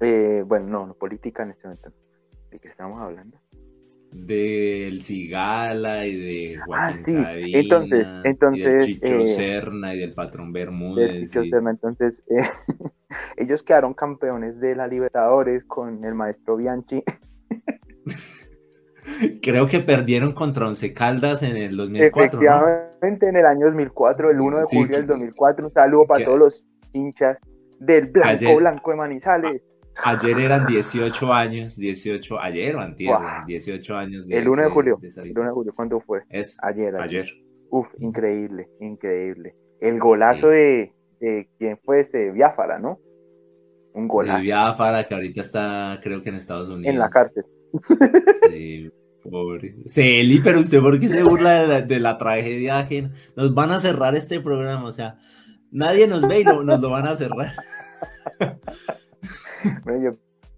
Eh, bueno, no, no, política en este momento. ¿De qué estamos hablando? Del Cigala y de Ah, Joaquín sí. Sabina, Entonces, y del entonces, Chicho eh, Serna y del patrón del Bermúdez. Chicho y- Serna. Entonces, eh, ellos quedaron campeones de la Libertadores con el maestro Bianchi. Creo que perdieron contra Once Caldas en el 2004, ¿no? Efectivamente, en el año 2004, el 1 de Sí, julio del 2004, un saludo para que- todos los hinchas del Blanco Ayer- Blanco de Manizales. Ayer eran 18 años, 18, ayer o antier, Guau. 18 años de El 1 de julio. de El 1 de julio, ¿cuándo fue? Ayer. ayer. ayer. Uf, increíble, increíble. El golazo Sí. de, de quién fue este Biafara, ¿no? Un De golazo Biafara, que ahorita está, creo que en Estados Unidos. en la cárcel. Sí, pobre. Celi, pero usted, ¿por qué se burla de la, de la tragedia ajena? Nos van a cerrar este programa, o sea, nadie nos ve y lo- nos lo van a cerrar. Bueno, yo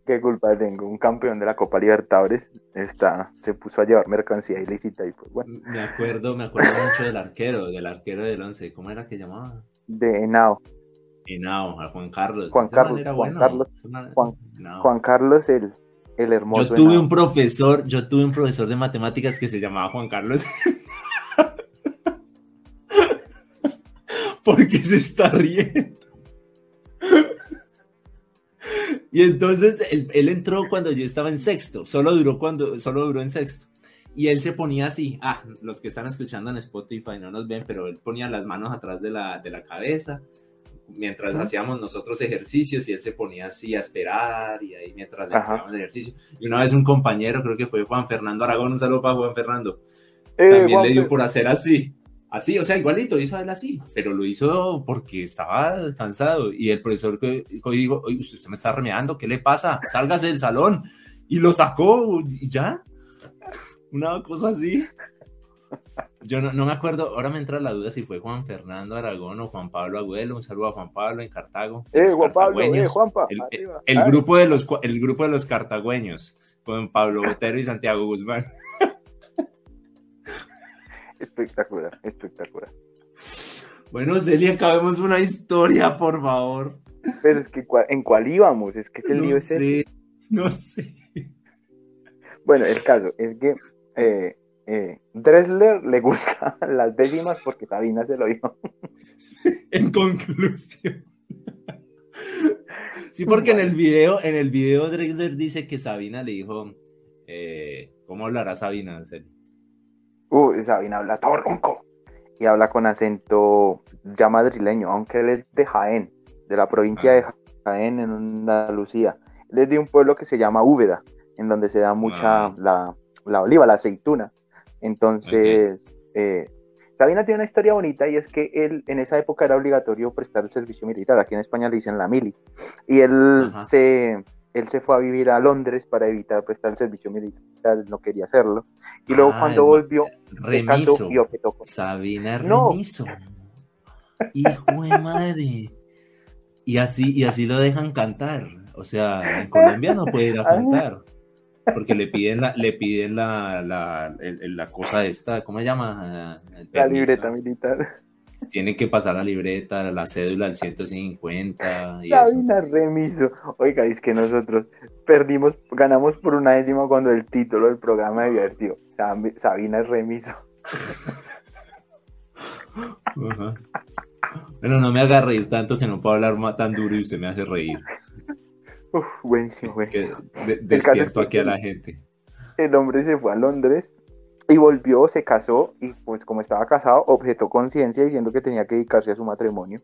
qué culpa tengo. Un campeón de la Copa Libertadores está, se puso a llevar mercancía ilícita y pues bueno, Me acuerdo, me acuerdo mucho del arquero, del arquero del once. ¿Cómo era que llamaba? de Henao. Henao, a Juan Carlos. Juan Carlos, Juan bueno, Carlos, Juan- Carlos el, el hermoso. Yo tuve Henao. un profesor, yo tuve un profesor de matemáticas que se llamaba Juan Carlos. ¿Por qué se está riendo? Y entonces él, él entró cuando yo estaba en sexto, solo duró cuando, solo duró en sexto. Y él se ponía así, ah, los que están escuchando en Spotify no nos ven, pero él ponía las manos atrás de la, de la cabeza mientras Ujú. hacíamos nosotros ejercicios y él se ponía así a esperar y ahí mientras le Ajá. hacíamos ejercicio. Y una vez un compañero, creo que fue Juan Fernando Aragón, un saludo para Juan Fernando, Eh, también Juan le dio por hacer así. Así, o sea, igualito, hizo él así, pero lo hizo porque estaba cansado. Y el profesor que que dijo, "Oye, usted, usted me está remeando, ¿qué le pasa? Sálgase del salón. Y lo sacó y ya. Una cosa así. Yo no, no me acuerdo, ahora me entra la duda si fue Juan Fernando Aragón o Juan Pablo Agüelo. Un saludo a Juan Pablo en Cartago. Eh, Los Juan Pablo, eh. Juanpa. El, el Ay, grupo de los, el grupo de los cartagüeños, con Pablo Botero y Santiago Guzmán. Espectacular, espectacular. Bueno, Celia, acabemos una historia, por favor. Pero es que en cuál íbamos, es que el lío No es ese. sé, no sé. Bueno, el caso es que eh, eh, Dressler le gustan las décimas porque Sabina se lo dijo. En conclusión. Sí, porque en el video, en el video Drexler dice que Sabina le dijo, eh, ¿cómo hablará Sabina? Celia? Uh, Sabina habla todo ronco y habla con acento ya madrileño, aunque él es de Jaén, de la provincia Ah. de Jaén en Andalucía. Él es de un pueblo que se llama Úbeda, en donde se da mucha Ah. la, la oliva, la aceituna. Entonces, eh, Sabina tiene una historia bonita y es que él en esa época era obligatorio prestar el servicio militar. Aquí en España le dicen la mili. Y él Ajá. se, él se fue a vivir a Londres para evitar prestar el servicio militar, no quería hacerlo. Y luego Ah, cuando volvió, Remiso. objetó con Sabina No. Remiso. Hijo de madre. Y así, y así lo dejan cantar. O sea, en Colombia no puede ir a cantar. Porque le piden la, le piden la, la, la cosa esta, ¿cómo se llama? El la libreta militar. Tienen que pasar la libreta, la cédula del 150 y eso. Sabina Remiso. Oiga, es que nosotros perdimos, ganamos por una décima cuando el título del programa debía haber sido Sabina Remiso. Bueno, no me haga reír tanto que no puedo hablar más tan duro y usted me hace reír. Uf, buenísimo, Que buenísimo. de- despierto aquí a la gente. El hombre se fue a Londres y volvió, se casó y pues como estaba casado, objetó conciencia diciendo que tenía que dedicarse a su matrimonio.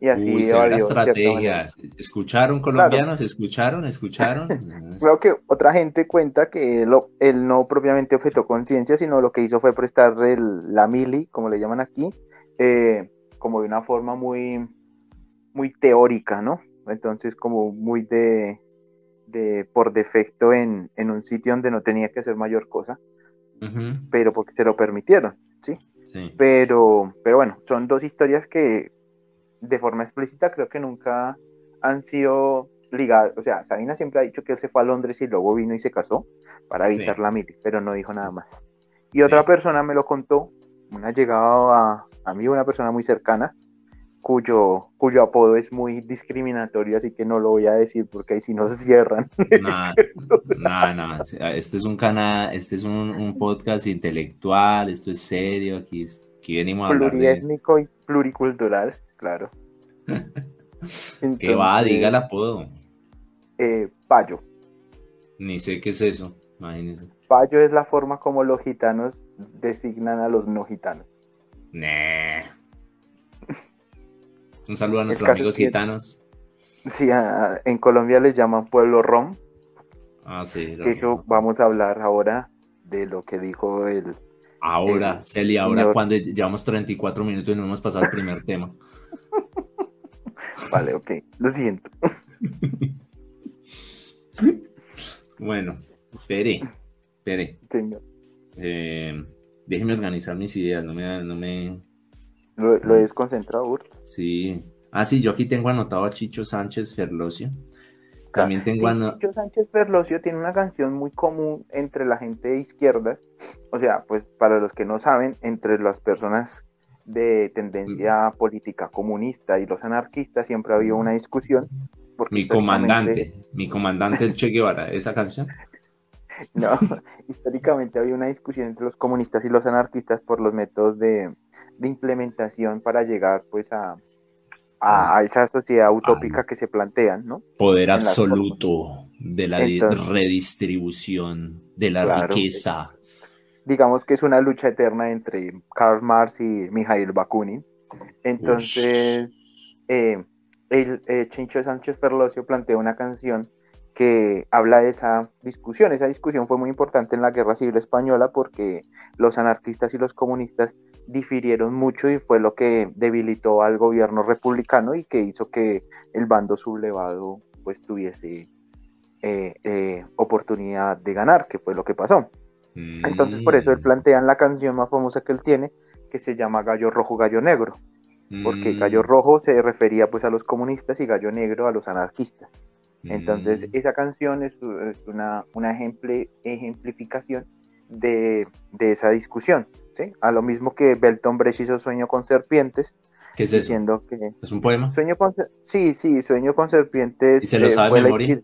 Y así Uy, severa evadió, de cierta manera. estrategia. ¿Escucharon colombianos? ¿Escucharon? ¿Escucharon? Creo que otra gente cuenta que él, él no propiamente objetó conciencia, sino lo que hizo fue prestar el- la mili, como le llaman aquí, eh, como de una forma muy, muy teórica, ¿no? Entonces, como muy de, de por defecto en, en un sitio donde no tenía que hacer mayor cosa, Ujú, pero porque se lo permitieron, ¿sí? Sí. Pero, pero bueno, son dos historias que de forma explícita creo que nunca han sido ligadas. O sea, Sabina siempre ha dicho que él se fue a Londres y luego vino y se casó para evitar Sí. la mili, pero no dijo nada más. Y Sí. otra persona me lo contó, una llegada a, a mí, una persona muy cercana, cuyo, cuyo apodo es muy discriminatorio, así que no lo voy a decir porque ahí sí nos cierran. No, no, este es un canal, este es un, podcast intelectual, esto es serio, aquí, aquí venimos a hablar Pluriétnico y pluricultural, claro. ¿Qué va? Diga el apodo. Eh, payo. Ni sé qué es eso, imagínese. Payo es la forma como los gitanos designan a los no gitanos. Nah. Un saludo a nuestros amigos gitanos. Sí, en Colombia les llaman pueblo rom. Ah, sí. vamos a hablar ahora de lo que dijo el. Ahora, Celia, ahora cuando llevamos 34 minutos y no hemos pasado el primer tema. vale, ok, lo siento. bueno, espere, espere. Señor. Eh, déjeme organizar mis ideas, no me, no me, lo, he desconcentrado, Urt. Sí. Ah, sí, yo aquí tengo anotado a Chicho Sánchez Ferlosio. También tengo anotado. Chicho Sánchez Ferlosio tiene una canción muy común entre la gente de izquierda. O sea, pues para los que no saben, entre las personas de tendencia política comunista y los anarquistas siempre ha habido una discusión. Mi comandante, mi comandante el Che Guevara, esa canción. No, históricamente había una discusión entre los comunistas y los anarquistas por los métodos de, de implementación para llegar pues a, a, esa sociedad utópica que se plantean, ¿no? Poder absoluto de la redistribución de la riqueza. Digamos que es una lucha eterna entre Karl Marx y Mikhail Bakunin. Entonces, eh, el eh, Chincho Sánchez Ferlosio plantea una canción que habla de esa discusión. Esa discusión fue muy importante en la Guerra Civil Española porque los anarquistas y los comunistas difirieron mucho y fue lo que debilitó al gobierno republicano y que hizo que el bando sublevado pues tuviese eh, eh, oportunidad de ganar, que fue lo que pasó. Entonces por eso él mm. plantea en la canción más famosa que él tiene, que se llama Gallo Rojo, Gallo Negro, porque mm. Gallo Rojo se refería pues a los comunistas y Gallo Negro a los anarquistas. Entonces, mm. esa canción es, una, una ejemplificación de, esa discusión, ¿sí? A lo mismo que Belton Brecht hizo Sueño con Serpientes. ¿Qué es diciendo Que ¿Es un poema? Sueño con, sí, sí, Sueño con Serpientes. ¿Y se lo eh, sabe memoria?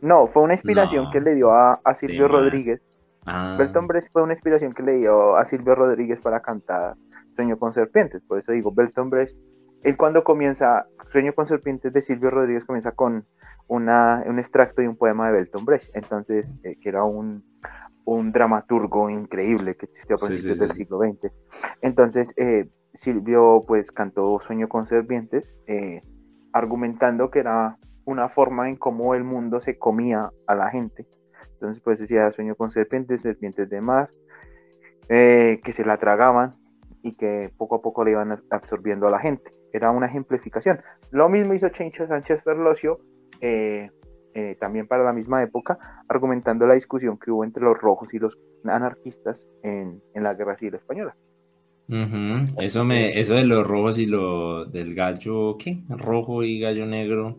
No, fue una inspiración que le dio a, Silvio Rodríguez. Ah. Belton Brecht fue una inspiración que le dio a Silvio Rodríguez para cantar Sueño con Serpientes. Por eso digo, Belton Brecht, él cuando comienza, Sueño con Serpientes de Silvio Rodríguez comienza con una, un extracto de un poema de Belton Brecht. Entonces, eh, que era un, un dramaturgo increíble que existió a principios del siglo XX. Entonces, eh, Silvio pues cantó Sueño con Serpientes, eh, argumentando que era una forma en cómo el mundo se comía a la gente. Entonces, pues decía Sueño con Serpientes, serpientes de mar, que se la tragaban y que poco a poco le iban absorbiendo a la gente. Era una ejemplificación. Lo mismo hizo Chencho Sánchez Ferlosio eh, también para la misma época, argumentando la discusión que hubo entre los rojos y los anarquistas en, la Guerra Civil Española. Eso me, eso de los rojos y lo del gallo, ¿qué? Rojo y gallo negro,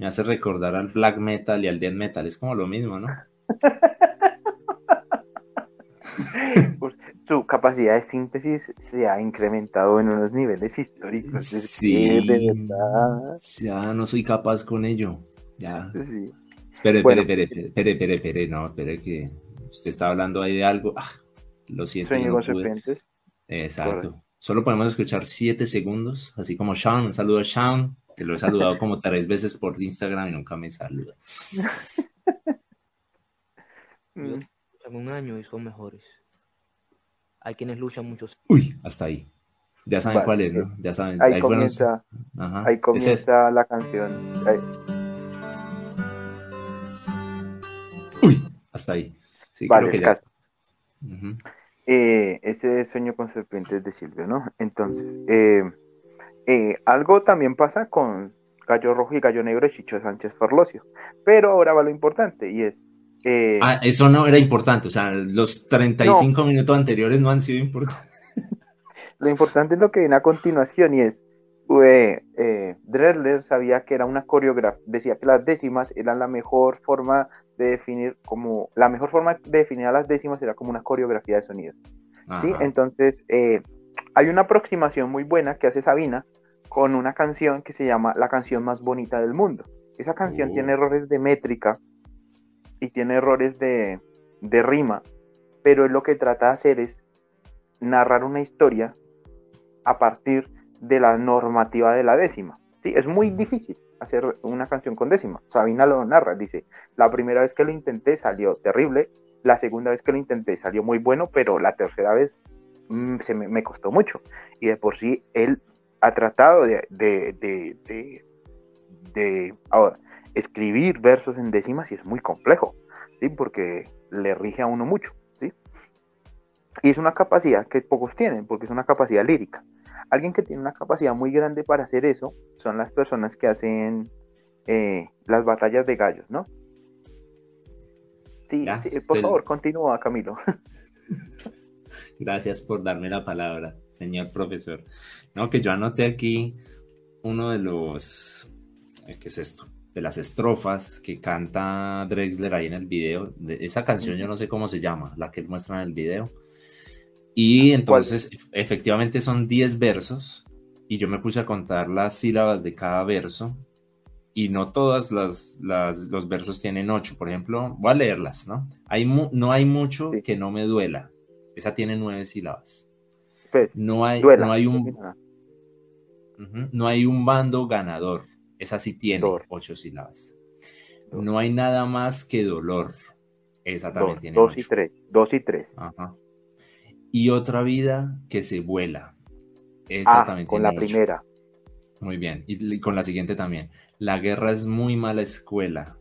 me hace recordar al black metal y al death metal, es como lo mismo, ¿no? Su capacidad de síntesis se ha incrementado en unos niveles históricos. Sí, de verdad. Ya no soy capaz con ello. Ya. Sí. Espere, espere, espere, espere, espere, espere, no, espere que usted está hablando ahí de algo. Ah, lo siento. No Exacto. Solo podemos escuchar siete segundos, así como Sean. Un saludo a Sean, que lo he saludado como tres veces por Instagram y nunca me saluda. en un año y son mejores. Hay quienes luchan muchos. Uy, hasta ahí. Ya saben cuál es, ¿no? Ya saben. Ahí, comienza, ahí comienza la canción. Hasta ahí. Sí, vale, creo que eh, ese sueño con serpientes de Silvio, ¿no? Entonces, eh, eh, algo también pasa con Gallo Rojo y Gallo Negro de Chicho Sánchez Forlosio. Pero ahora va lo importante y es. Ah, eso no era importante, o sea, los 35 minutos anteriores no han sido importantes. lo importante es lo que viene a continuación y es. Eh, Dredler sabía que era una coreografía, decía que las décimas eran la mejor forma de definir como la mejor forma de definir a las décimas era como una coreografía de sonido. ¿sí? Entonces, eh, hay una aproximación muy buena que hace Sabina con una canción que se llama La canción más bonita del mundo. Esa canción tiene Oh. errores de métrica y tiene errores de, de rima, pero él lo que trata de hacer es narrar una historia a partir de la normativa de la décima. ¿sí? Es muy difícil hacer una canción con décima. Sabina lo narra, dice, la primera vez que lo intenté salió terrible, la segunda vez que lo intenté salió muy bueno, pero la tercera vez mm, se me, me costó mucho. Y de por sí él ha tratado de, de, de, de- de, ahora, escribir versos en décimas y es muy complejo, ¿sí? porque le rige a uno mucho. ¿sí? Y es una capacidad que pocos tienen, porque es una capacidad lírica. Alguien que tiene una capacidad muy grande para hacer eso son las personas que hacen eh, las batallas de gallos, ¿no? Sí, Ya, sí, por favor, continúa, Camilo. Gracias por darme la palabra, señor profesor. No, que yo anoté aquí uno de los, eh, ¿qué es esto? De las estrofas que canta Drexler ahí en el video. De esa canción yo no sé cómo se llama, la que muestra en el video. Y entonces, ef- efectivamente son 10 versos y yo me puse a contar las sílabas de cada verso y no todas las, las- los versos tienen 8. Por ejemplo, voy a leerlas, ¿no? Hay no hay mucho Sí. que no me duela. Esa tiene nueve sílabas. Pues, No hay, duela. no hay un. No hay un bando ganador. Esa sí tiene ocho sílabas. No hay nada más que dolor. Esa también Dos, tiene dos y tres, dos y tres. Ajá. Y otra vida que se vuela. Esa Ah, también con tiene la ocho. primera. Muy bien. Y con la siguiente también. La guerra es muy mala escuela.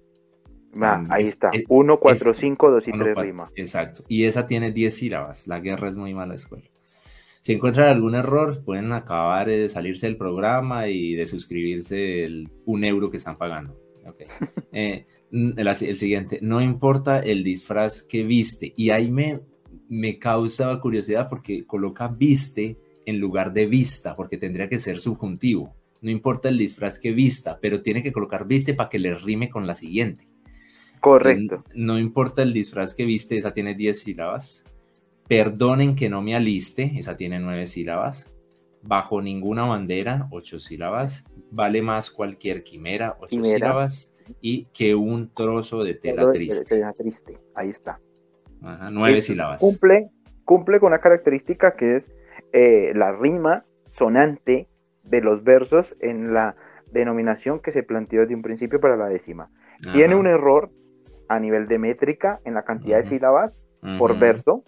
Ah, ahí es- está. es- Uno, cuatro, es- cinco, dos y Uno, tres rima. Exacto. Y esa tiene 10 sílabas. La guerra es muy mala escuela. Si encuentran algún error, pueden acabar de salirse del programa y de suscribirse el un euro que están pagando. Ok. Eh, el, el siguiente, no importa el disfraz que viste. Y ahí me, me causa curiosidad porque coloca viste en lugar de vista, porque tendría que ser subjuntivo. No importa el disfraz que vista, pero tiene que colocar viste para que le rime con la siguiente. Correcto. No importa el disfraz que viste, esa tiene 10 sílabas. Perdonen que no me aliste, esa tiene 9 sílabas. Bajo ninguna bandera, 8 sílabas. Vale más cualquier quimera, 8 Quimera. sílabas. Y que un trozo de tela Todo de- triste. tela triste. Ahí está. Ajá, 9 Es- sílabas. Cumple, cumple con una característica que es eh, la rima sonante de los versos en la denominación que se planteó desde un principio para la décima. Tiene un error a nivel de métrica en la cantidad de sílabas por verso,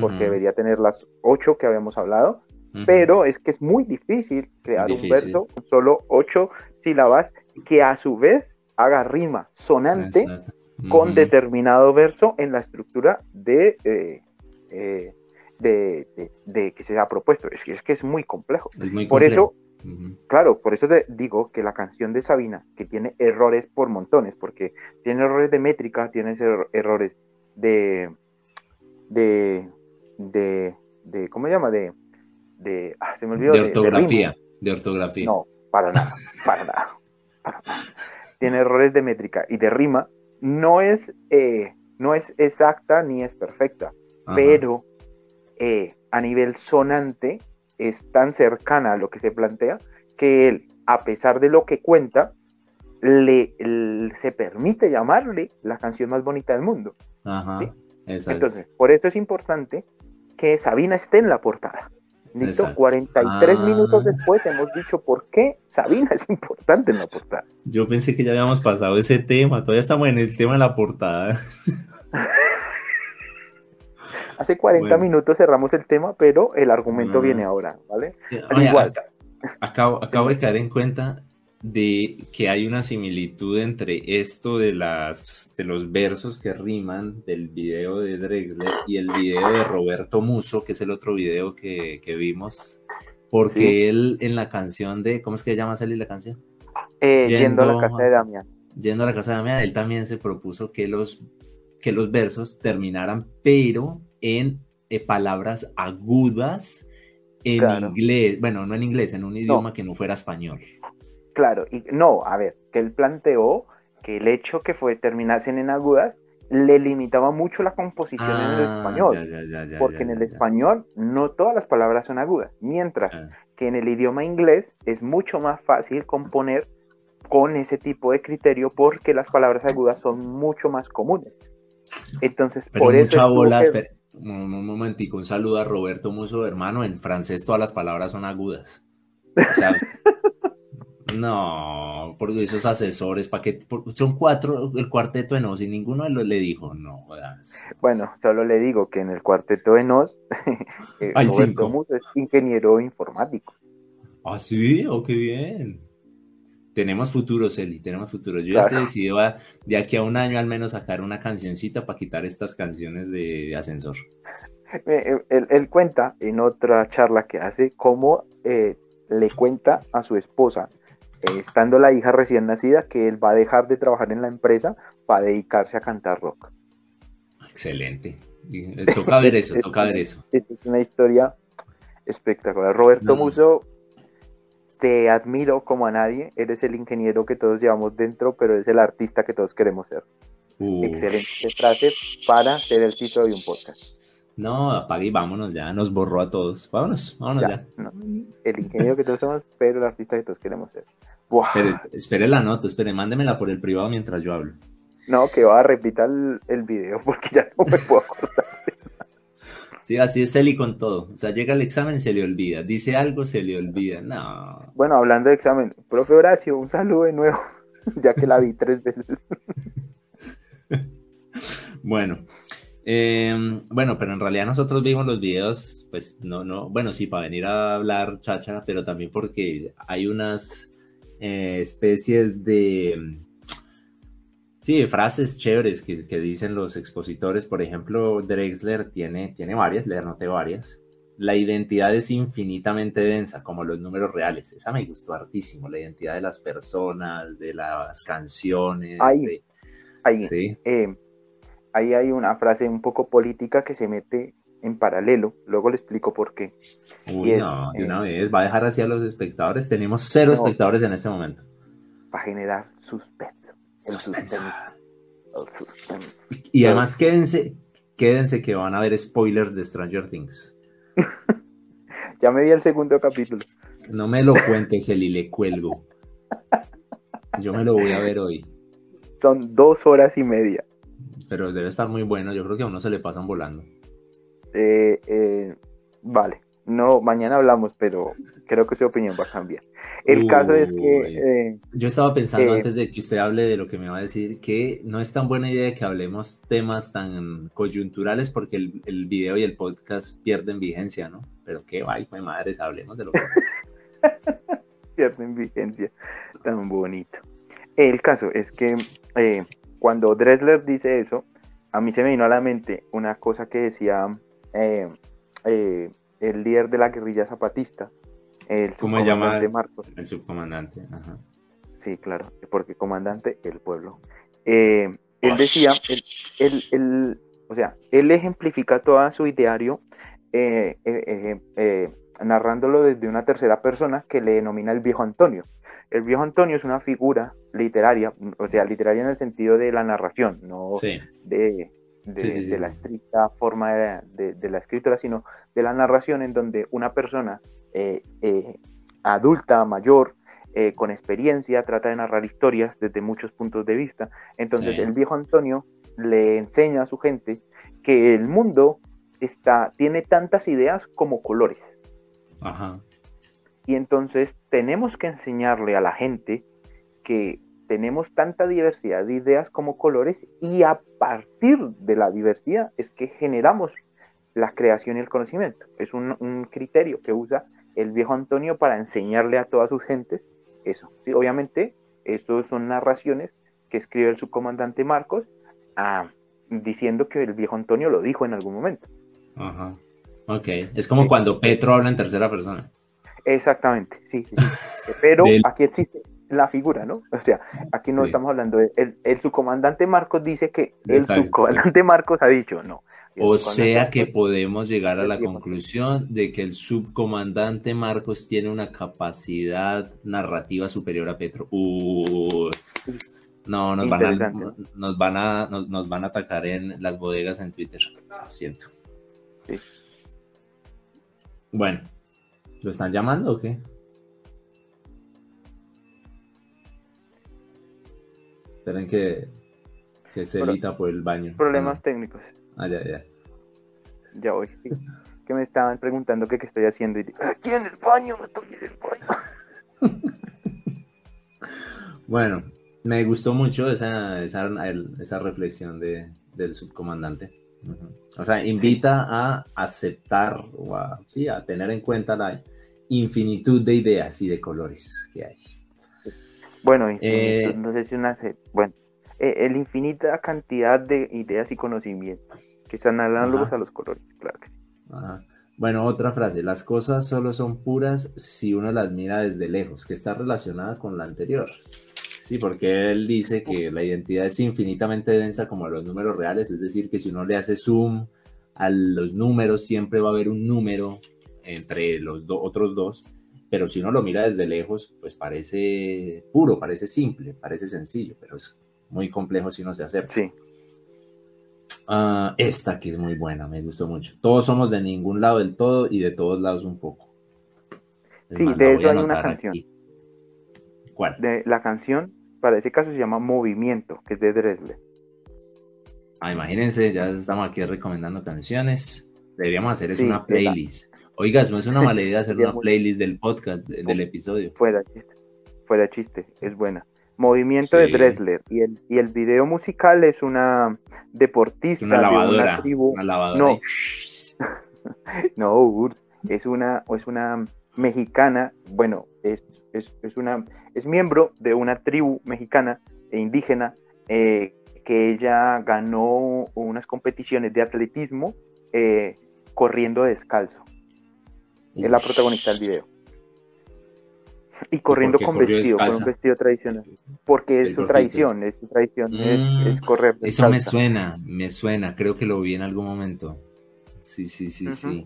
porque debería tener las ocho que habíamos hablado, pero es que es muy difícil crear Difícil. un verso con solo ocho sílabas que a su vez haga rima sonante con determinado verso en la estructura de, eh, eh, de, de- de que se ha propuesto. Es que, es que es muy complejo. Es muy Por complejo. eso, claro, por eso te digo que la canción de Sabina, que tiene errores por montones, porque tiene errores de métrica, tiene er- errores de, de, de, de- ¿cómo se llama? De, de, ah, se me olvidó. De ortografía. De ortografía. No, para nada, para nada, para nada. Tiene errores de métrica y de rima. No es, eh, no es exacta ni es perfecta, Ajá. pero eh, a nivel sonante es tan cercana a lo que se plantea que él, a pesar de lo que cuenta, le, se permite llamarle la canción más bonita del mundo. Ajá. Entonces, por eso es importante que Sabina esté en la portada. ¿Listo? Exacto. 43 Ah. minutos después hemos dicho por qué Sabina es importante en la portada. Yo pensé que ya habíamos pasado ese tema, todavía estamos en el tema de la portada. Hace 40 Bueno. minutos cerramos el tema, pero el argumento Ah. viene ahora, ¿vale? Al Oye, igual. ac- acabo, acabo de caer en cuenta de que hay una similitud entre esto de las de los versos que riman del video de Drexler y el video de Roberto Muso, que es el otro video que, que vimos, porque Sí. él en la canción de, ¿cómo es que llama salir la canción? Eh, yendo, a la casa de Damián. Yendo a la casa de Damián, él también se propuso que los, que los versos terminaran, pero en eh, palabras agudas en Claro. inglés, bueno, no en inglés, en un idioma que no fuera español. Claro, y no, a ver, que él planteó que el hecho que fue terminasen en agudas le limitaba mucho la composición en el Ah, español, ya, ya, ya, ya, porque en el español no todas las palabras son agudas, mientras Ah, que en el idioma inglés es mucho más fácil componer con ese tipo de criterio porque las palabras agudas son mucho más comunes. Entonces, Pero por eso mucha estuvo bola. que- espera, Un, un momentico, un saludo a Roberto Muso, hermano. En francés todas las palabras son agudas. O sea, no, porque esos asesores, ¿para qué? Son cuatro, el cuarteto de nos, y ninguno de los le dijo, no. Bueno, solo le digo que en el cuarteto de Nos, eh, Hay Roberto es ingeniero informático. Ah, sí, oh, qué bien. Tenemos futuro, Celi, tenemos futuro. Yo ya Claro. estoy decidido a, de aquí a un año al menos sacar una cancioncita para quitar estas canciones de, de ascensor. Eh, él, él cuenta en otra charla que hace cómo eh, le cuenta a su esposa, estando la hija recién nacida, que él va a dejar de trabajar en la empresa para dedicarse a cantar rock. Excelente. Eh, Toca ver eso, toca ver eso. Es una historia espectacular. Roberto No. Muso, te admiro como a nadie. Eres el ingeniero que todos llevamos dentro, pero eres el artista que todos queremos ser. Uf. Excelente frase para ser el título de un podcast. No, apague y vámonos ya, nos borró a todos. Vámonos, vámonos ya. Ya, no. El ingeniero que todos somos, pero el artista que todos queremos ser. Espere, espere la nota, espere, mándemela por el privado mientras yo hablo. No, que va a repitar el, el video porque ya no me puedo acordar. Sí, así es Eli con todo. O sea, llega el examen y se le olvida. Dice algo, se le olvida. No. Bueno, hablando de examen, profe Horacio, un saludo de nuevo, ya que la vi tres veces. Bueno. eh, bueno, pero en realidad nosotros vimos los videos, pues no, no, bueno, sí, para venir a hablar chacha, pero también porque hay unas eh, especies de, sí, de frases chéveres que, que dicen los expositores. Por ejemplo, Drexler tiene, tiene varias, le anoté varias. La identidad es infinitamente densa, como los números reales. Esa me gustó hartísimo, la identidad de las personas, de las canciones. De- Ahí, sí. eh, ahí hay una frase un poco política que se mete en paralelo, luego le explico por qué. Uy, es, no, de eh, una vez, va a dejar así a los espectadores. Tenemos cero No. espectadores en este momento. Para generar suspenso. El Suspenso. suspenso. El suspenso. Y además quédense, quédense que van a ver spoilers de Stranger Things. Ya me vi el segundo capítulo. No me lo cuentes, Eli, le cuelgo. Yo me lo voy a ver hoy, Son dos horas y media. pero debe estar muy bueno. Yo creo que a uno se le pasan volando. Eh, eh, vale, no, mañana hablamos, pero creo que su opinión va a cambiar. El caso es que eh, Yo estaba pensando Eh. antes de que usted hable de lo que me va a decir, que no es tan buena idea que hablemos temas tan coyunturales porque el, el video y el podcast pierden vigencia, ¿no? Pero qué va, hijo de madres, hablemos de lo que... pierden vigencia tan bonito. El caso es que eh, cuando Dressler dice eso, a mí se me vino a la mente una cosa que decía eh, eh, el líder de la guerrilla zapatista, el ¿Cómo se llama? subcomandante Marcos. El subcomandante. Ajá. Sí, claro, porque comandante, el pueblo. Eh, él decía, él, él- él- o sea, él ejemplifica todo su ideario eh, eh, eh, narrándolo desde una tercera persona que le denomina el viejo Antonio. El viejo Antonio es una figura literaria, o sea, literaria en el sentido de la narración, no Sí, de, de- Sí, sí, sí, de la estricta forma de, de- de la escritura, sino de la narración en donde una persona eh, eh, adulta, mayor, eh, con experiencia, trata de narrar historias desde muchos puntos de vista. Entonces Sí. el viejo Antonio le enseña a su gente que el mundo está, tiene tantas ideas como colores. ajá. Y entonces tenemos que enseñarle a la gente que tenemos tanta diversidad de ideas como colores y a partir de la diversidad es que generamos la creación y el conocimiento. Es un, un criterio que usa el viejo Antonio para enseñarle a todas sus gentes eso. Sí, obviamente, estos son narraciones que escribe el subcomandante Marcos ah, diciendo que el viejo Antonio lo dijo en algún momento. Ajá. Ok. Es como Sí. cuando Petro habla en tercera persona. Exactamente, sí, sí, sí. Pero Del- aquí existe la figura, ¿no? O sea, aquí no Sí. estamos hablando de el, el subcomandante Marcos dice que el subcomandante Marcos ha dicho no. O sea que podemos llegar a la conclusión de que el subcomandante Marcos tiene una capacidad narrativa superior a Petro. No, nos van, a, nos, van a, nos, nos van a atacar en las bodegas en Twitter. Siento. Sí. Bueno, ¿lo están llamando o qué? Esperen que, que se Pro- evita por el baño. Problemas técnicos. Ah, ya, ya. Ya voy. sí. Que me estaban preguntando qué estoy haciendo. Y digo, aquí en el baño, estoy en el baño. Bueno, me gustó mucho esa, esa, esa reflexión de, del subcomandante. O sea, invita a aceptar o a, sí, a tener en cuenta la infinitud de ideas y de colores que hay. Bueno, Eh, no sé si una... Bueno, eh, el infinita cantidad de ideas y conocimientos que están análogos Ajá. a los colores, claro que sí. Ajá. Bueno, otra frase, las cosas solo son puras si uno las mira desde lejos, que está relacionada con la anterior. Sí, porque él dice que la identidad es infinitamente densa como los números reales, es decir, que si uno le hace zoom a los números, siempre va a haber un número entre los do- otros dos, pero si uno lo mira desde lejos, pues parece puro, parece simple, parece sencillo, pero es muy complejo si uno se acerca. Sí, Ah, esta que es muy buena, me gustó mucho. Todos somos de ningún lado del todo y de todos lados un poco. Es Sí, más, de eso hay una canción. aquí. ¿Cuál? de la canción, para ese caso se llama Movimiento, que es de Dresler. Ah, imagínense, ya estamos aquí recomendando canciones. Deberíamos hacer es Sí, una playlist. Oigas, no es una mala idea hacer una playlist del podcast, de- del episodio. Fuera chiste, fuera chiste, es buena. Movimiento de Sí. Dresler y el, y el video musical es una deportista Una de lavadora. una tribu. Una lavadora. No. No, es una, es una mexicana, bueno, es, es, es una, es miembro de una tribu mexicana e indígena eh, que ella ganó unas competiciones de atletismo eh, corriendo descalzo. Es la protagonista del video. Y corriendo con vestido, con un descalza? vestido tradicional. Porque es su tradición, es su tradición, es, Mm, es correr Eso me descalza. suena, me suena. Creo que lo vi en algún momento. Sí, sí, sí, sí.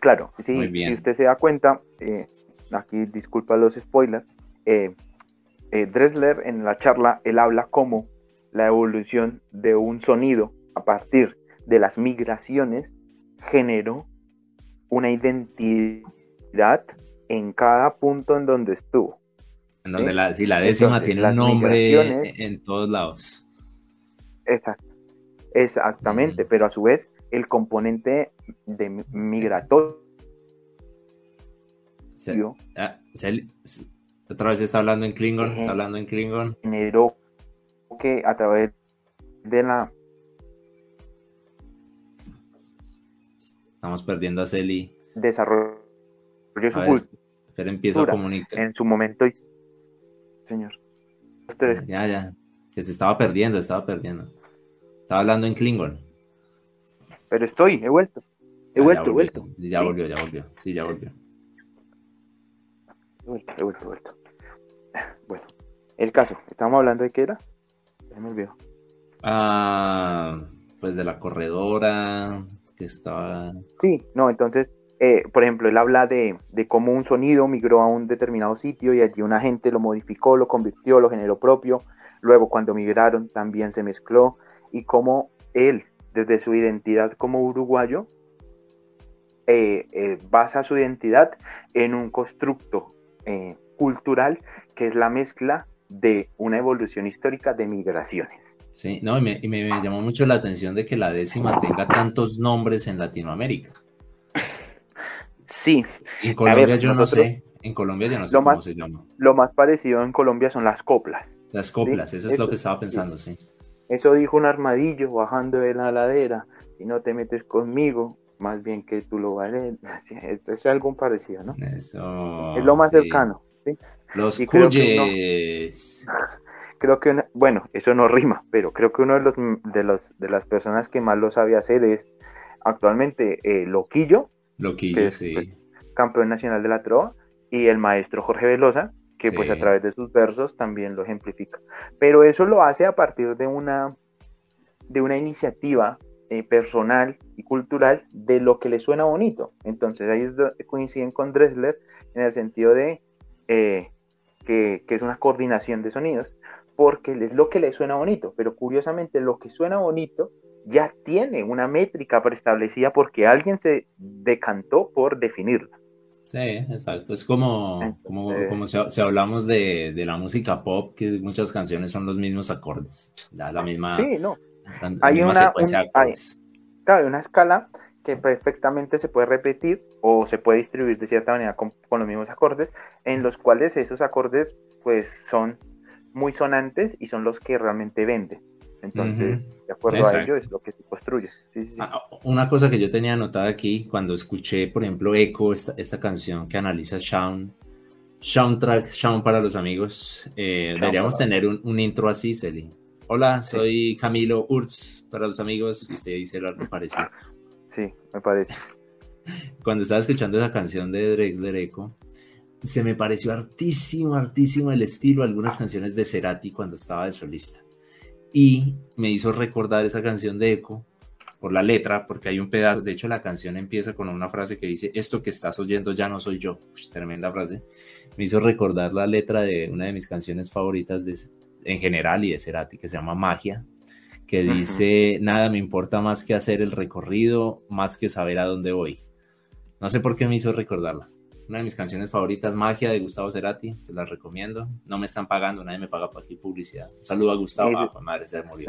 Claro, sí, si usted se da cuenta, eh, aquí disculpa los spoilers, eh, eh, Dressler en la charla, él habla como la evolución de un sonido a partir de las migraciones generó una identidad en cada punto en donde estuvo. En donde ¿Sí? la, sí, la décima Entonces, tiene un nombre en todos lados. Exactamente, Mm. pero a su vez el componente de mi- migratorio Se- ah, se- se- otra vez está hablando en Klingon, está hablando en Klingon. generó que a través de la Estamos perdiendo a Celi. desarrollo de su cultura pero empiezo a comunicar. en su momento señor Ya, ya. Que se estaba perdiendo, estaba perdiendo. Estaba hablando en Klingon. pero estoy he vuelto he Ah, vuelto he vuelto sí, Ya volvió, ya volvió. Sí, ya volvió. he vuelto he vuelto he vuelto bueno el caso estábamos hablando de qué era ya me olvidó Ah, pues de la corredora estaba. Sí, no, entonces, eh, por ejemplo, él habla de, cómo un sonido migró a un determinado sitio y allí una gente lo modificó, lo convirtió, lo generó propio. Luego, cuando migraron, también se mezcló. Y cómo él, desde su identidad como uruguayo, eh, eh, basa su identidad en un constructo cultural que es la mezcla de una evolución histórica de migraciones. Sí, no, y me, y me- me llamó mucho la atención de que la décima tenga tantos nombres en Latinoamérica. Sí, En Colombia ver, yo nosotros- no sé. En Colombia yo no sé cómo más- se llama. lo más parecido en Colombia son las coplas. Las coplas, Sí, eso es lo que estaba pensando, sí. Eso dijo un armadillo bajando de la ladera. Si no te metes conmigo, más bien que tú lo vales. Es, algo parecido, ¿no? Eso. es lo más sí. cercano. ¿sí? Los cuyes. Creo que, una- bueno, eso no rima, pero creo que uno de los de los de las personas que más lo sabe hacer es actualmente eh, Loquillo, que Loquillo, es, sí. campeón nacional de la trova, y el maestro Jorge Velosa, que pues a través de sus versos también lo ejemplifica. Pero eso lo hace a partir de una, de una iniciativa eh, personal y cultural de lo que le suena bonito. Entonces ahí es coinciden con Dressler en el sentido de eh, que, que es una coordinación de sonidos, porque es lo que le suena bonito, pero curiosamente lo que suena bonito ya tiene una métrica preestablecida porque alguien se decantó por definirla. Sí, exacto. Es como, como, como si, hablamos de, de, la música pop, que muchas canciones son los mismos acordes, la, la misma, sí, no. hay una, claro, hay una escala que perfectamente se puede repetir o se puede distribuir de cierta manera con, con, los mismos acordes, en los cuales esos acordes pues son muy sonantes y son los que realmente venden. Entonces, de acuerdo a ello es lo que se construye. Ah, una cosa que yo tenía anotada aquí cuando escuché, por ejemplo, Echo, esta, esta canción que analiza Shawn, Soundtrack, Shawn para los amigos, eh, deberíamos tener un, un, intro así, Celi. Hola, soy Camilo Urz para los amigos y usted dice algo parecido. Sí, me parece. Cuando estaba escuchando esa canción de Drexler Echo, se me pareció hartísimo, hartísimo el estilo algunas canciones de Cerati cuando estaba de solista. Y me hizo recordar esa canción de Echo por la letra, porque hay un pedazo, de hecho la canción empieza con una frase que dice, esto que estás oyendo ya no soy yo, tremenda frase, me hizo recordar la letra de una de mis canciones favoritas de, en general y de Cerati, que se llama Magia, que dice, nada me importa más que hacer el recorrido, más que saber a dónde voy. No sé por qué me hizo recordarla una de mis canciones favoritas, Magia de Gustavo Cerati, se las recomiendo. No me están pagando, nadie me paga por aquí publicidad. Un saludo a Gustavo, ah, madre, se murió.